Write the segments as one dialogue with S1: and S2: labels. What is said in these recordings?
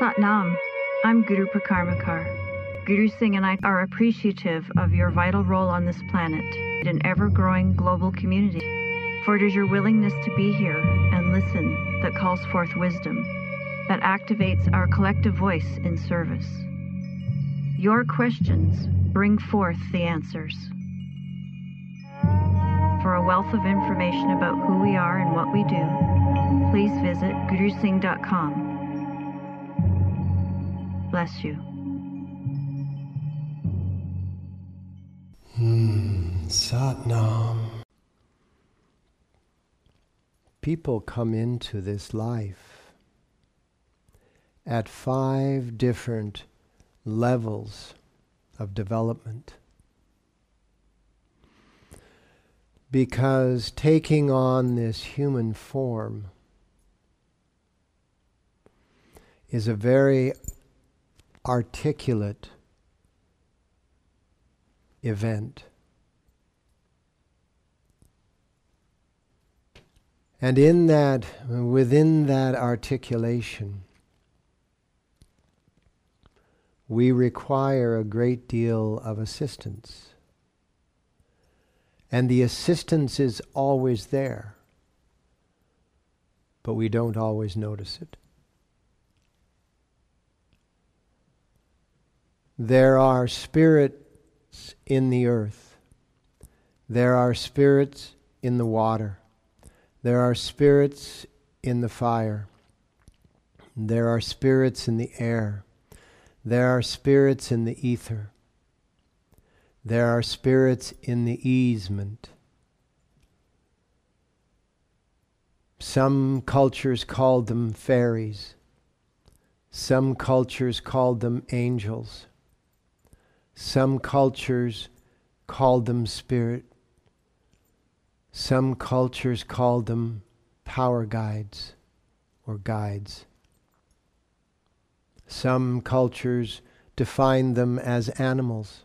S1: Satnam. I'm Guru Prakarmakar. Guru Singh and I are appreciative of your vital role on this planet, an ever growing global community. For it is your willingness to be here and listen that calls forth wisdom, that activates our collective voice in service. Your questions bring forth the answers. For a wealth of information about who we are and what we do, please visit gurusingh.com. Bless you.
S2: Hmm, Satnam. People come into this life at five different levels of development. Because taking on this human form is a very articulate event. And in that, within that articulation, we require a great deal of assistance. And the assistance is always there, but we don't always notice it. There are spirits in the earth. There are spirits in the water. There are spirits in the fire. There are spirits in the air. There are spirits in the ether. There are spirits in the easement. Some cultures called them fairies. Some cultures called them angels. Some cultures called them spirit. Some cultures called them power guides or guides. Some cultures define them as animals.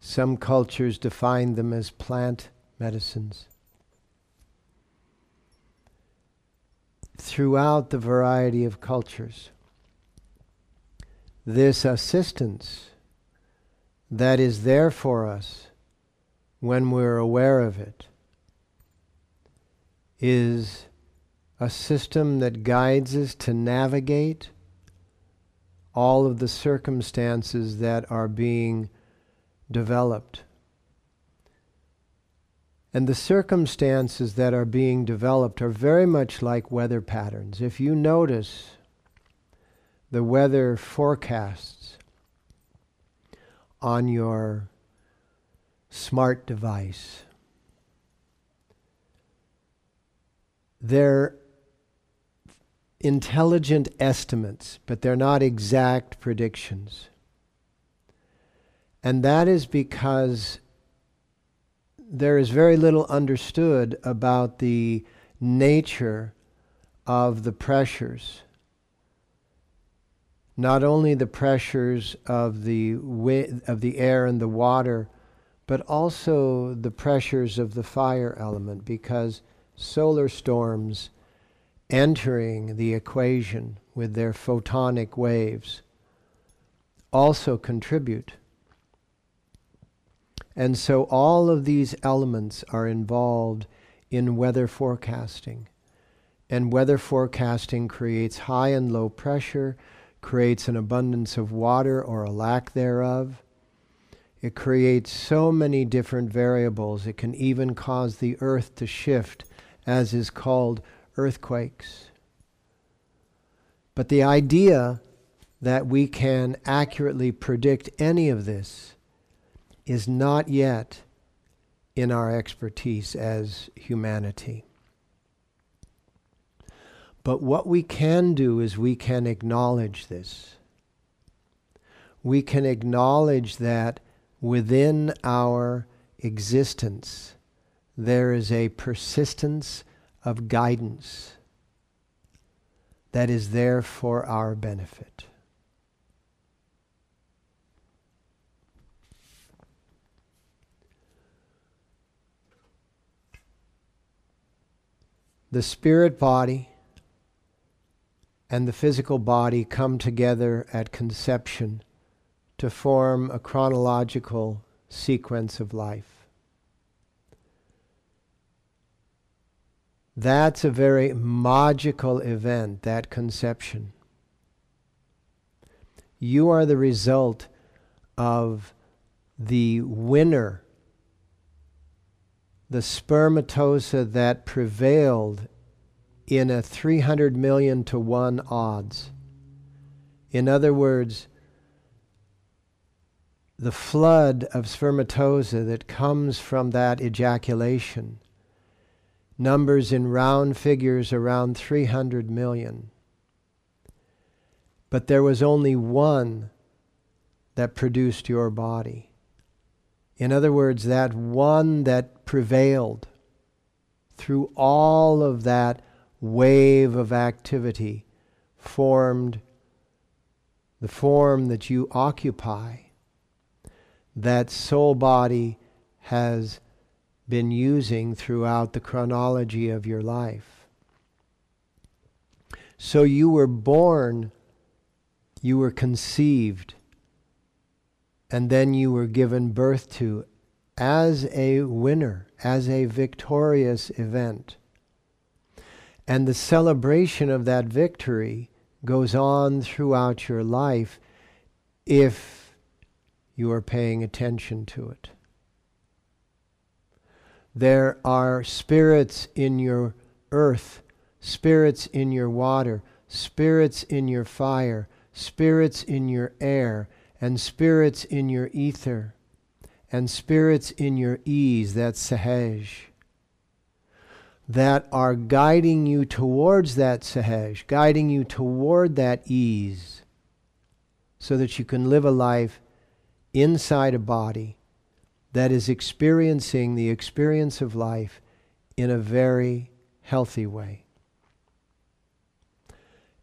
S2: Some cultures define them as plant medicines. Throughout the variety of cultures, this assistance that is there for us when we're aware of it is a system that guides us to navigate all of the circumstances that are being developed. And the circumstances that are being developed are very much like weather patterns. If you notice the weather forecasts on your smart device, they're intelligent estimates, but they're not exact predictions. And that is because there is very little understood about the nature of the pressures. Not only the pressures of the, of the air and the water, but also the pressures of the fire element, because solar storms entering the equation with their photonic waves also contribute. And so all of these elements are involved in weather forecasting. And weather forecasting creates high and low pressure, creates an abundance of water or a lack thereof. It creates so many different variables. It can even cause the earth to shift, as is called earthquakes. But the idea that we can accurately predict any of this is not yet in our expertise as humanity. But what we can do is we can acknowledge this. We can acknowledge that within our existence there is a persistence of guidance that is there for our benefit. The spirit body and the physical body come together at conception to form a chronological sequence of life. That's a very magical event, that conception. You are the result of the winner, the spermatozoa that prevailed in a 300 million to 1 odds. In other words, the flood of spermatozoa that comes from that ejaculation numbers in round figures around 300 million. But there was only one that produced your body. In other words, that one that prevailed through all of that wave of activity formed the form that you occupy. That soul body has been using throughout the chronology of your life. So you were born, you were conceived, and then you were given birth to as a winner, as a victorious event. And the celebration of that victory goes on throughout your life if you are paying attention to it. There are spirits in your earth, spirits in your water, spirits in your fire, spirits in your air, and spirits in your ether, and spirits in your ease, that's sahaj, that are guiding you towards that sahaj, guiding you toward that ease, so that you can live a life inside a body that is experiencing the experience of life in a very healthy way.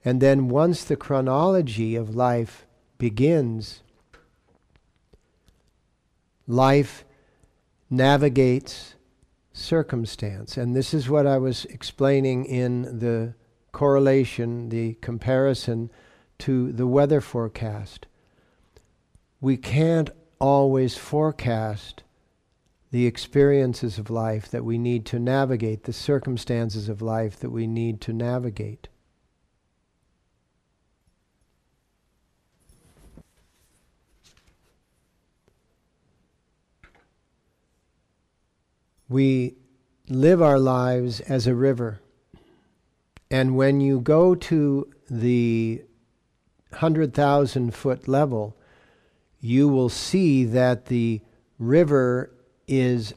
S2: And then once the chronology of life begins, life navigates circumstance. And this is what I was explaining in the correlation, the comparison to the weather forecast. We can't always forecast the experiences of life that we need to navigate, the circumstances of life that we need to navigate. We live our lives as a river. And when you go to the 100,000 foot level, you will see that the river is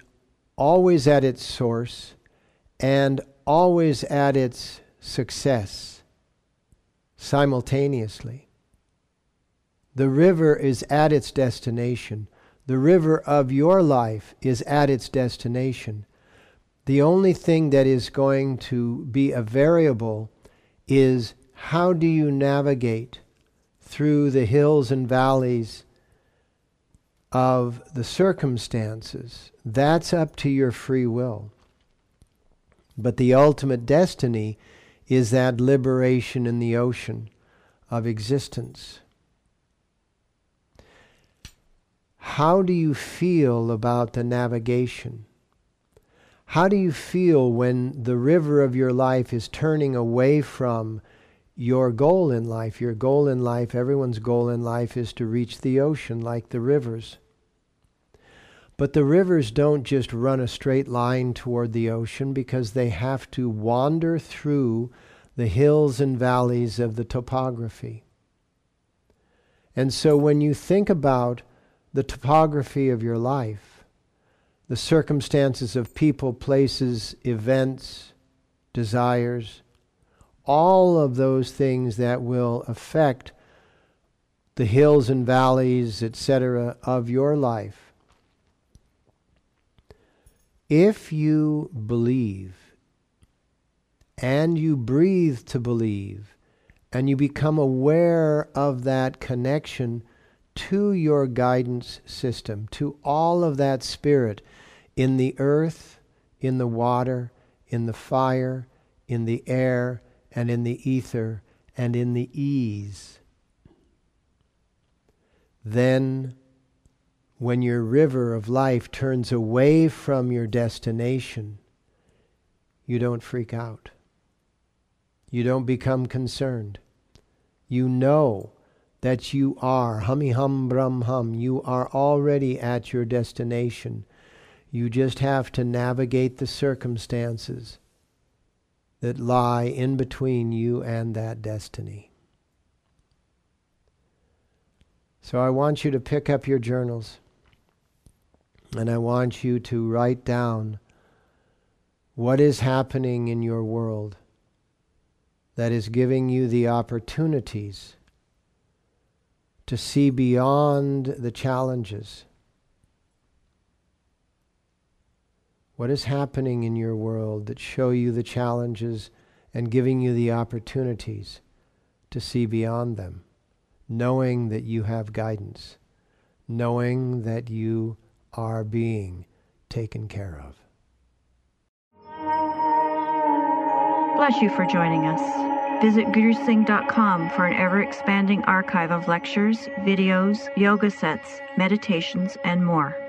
S2: always at its source and always at its success simultaneously. The river is at its destination. The river of your life is at its destination. The only thing that is going to be a variable is how do you navigate through the hills and valleys of the circumstances, that's up to your free will. But the ultimate destiny is that liberation in the ocean of existence. How do you feel about the navigation? How do you feel when the river of your life is turning away from your goal in life? Your goal in life, everyone's goal in life, is to reach the ocean like the rivers. But the rivers don't just run a straight line toward the ocean because they have to wander through the hills and valleys of the topography. And so when you think about the topography of your life, the circumstances of people, places, events, desires, all of those things that will affect the hills and valleys, etc., of your life, if you believe and you breathe to believe and you become aware of that connection to your guidance system, to all of that spirit in the earth, in the water, in the fire, in the air, and in the ether, and in the ease. Then, when your river of life turns away from your destination, you don't freak out. You don't become concerned. You know that you are, hummy hum brum hum, you are already at your destination. You just have to navigate the circumstances that lie in between you and that destiny. So I want you to pick up your journals and I want you to write down what is happening in your world that is giving you the opportunities to see beyond the challenges. What is happening in your world that show you the challenges and giving you the opportunities to see beyond them, knowing that you have guidance, knowing that you are being taken care of.
S1: Bless you for joining us. Visit gurusingh.com for an ever expanding archive of lectures, videos, yoga sets, meditations, and more.